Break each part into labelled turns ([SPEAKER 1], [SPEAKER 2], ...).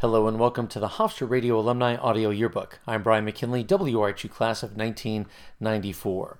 [SPEAKER 1] Hello and welcome to the Hofstra Radio Alumni Audio Yearbook. I'm Brian McKinley, WRHU class of 1994.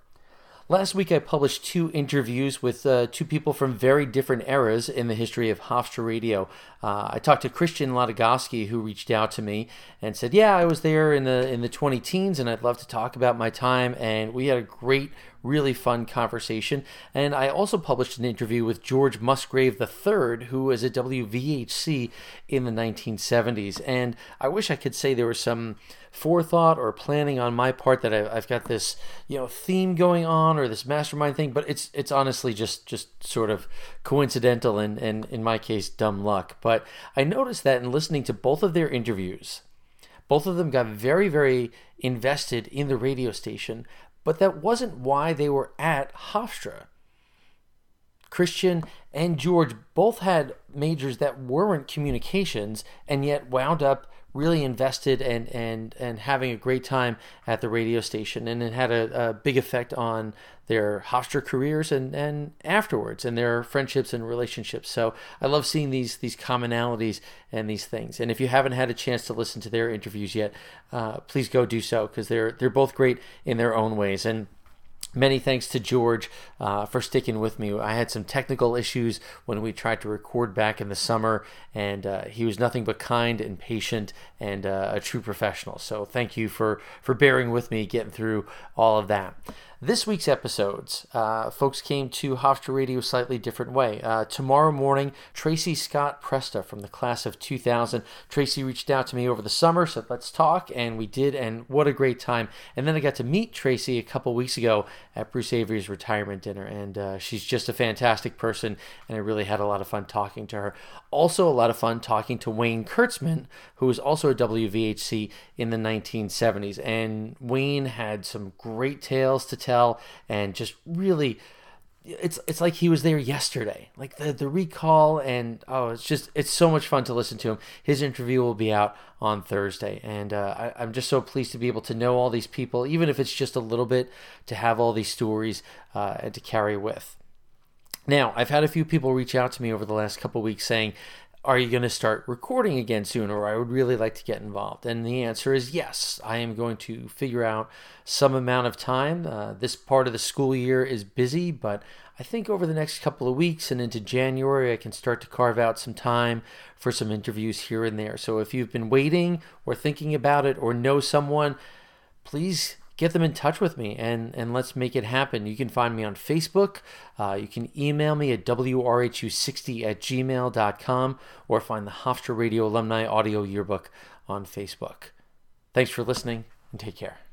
[SPEAKER 1] Last week I published two interviews with uh, two people from very different eras in the history of Hofstra Radio. Uh, I talked to Christian Ladigoski, who reached out to me and said, "Yeah, I was there in the in the 20 teens, and I'd love to talk about my time." And we had a great really fun conversation. And I also published an interview with George Musgrave III, who was at WVHC in the 1970s. And I wish I could say there was some forethought or planning on my part that I've got this you know theme going on or this mastermind thing, but it's it's honestly just just sort of coincidental and and in my case dumb luck. But I noticed that in listening to both of their interviews, both of them got very very invested in the radio station but that wasn't why they were at Hofstra. Christian and George both had majors that weren't communications and yet wound up really invested and and and having a great time at the radio station. And it had a, a big effect on their Hofstra careers and and afterwards and their friendships and relationships. So I love seeing these these commonalities and these things. And if you haven't had a chance to listen to their interviews yet uh, please go do so because they're they're both great in their own ways. And Many thanks to George uh, for sticking with me. I had some technical issues when we tried to record back in the summer, and uh, he was nothing but kind and patient and uh, a true professional. So thank you for for bearing with me getting through all of that. This week's episodes, uh, folks came to Hofstra Radio a slightly different way. Uh, tomorrow morning, Tracy Scott Presta from the class of 2000. Tracy reached out to me over the summer, said, let's talk, and we did, and what a great time. And then I got to meet Tracy a couple weeks ago at Bruce Avery's retirement dinner, and uh, she's just a fantastic person, and I really had a lot of fun talking to her. Also, a lot of fun talking to Wayne Kurtzman, who was also a WVHC in the 1970s. And Wayne had some great tales to tell and just really it's it's like he was there yesterday. Like the the recall and oh, it's just it's so much fun to listen to him. His interview will be out on Thursday, and uh, I, am just so pleased to be able to know all these people, even if it's just a little bit, to have all these stories uh, and to carry with. Now, I've had a few people reach out to me over the last couple weeks saying, are you going to start recording again soon or i would really like to get involved? And the answer is yes i am going to figure out some amount of time. Uh, this part of the school year is busy but i think over the next couple of weeks and into january i can start to carve out some time for some interviews here and there. So if you've been waiting or thinking about it or know someone please get them in touch with me and, and let's make it happen. You can find me on Facebook. Uh, you can email me at wrhu60 at gmail.com or find the Hofstra Radio Alumni Audio Yearbook on Facebook. Thanks for listening and take care.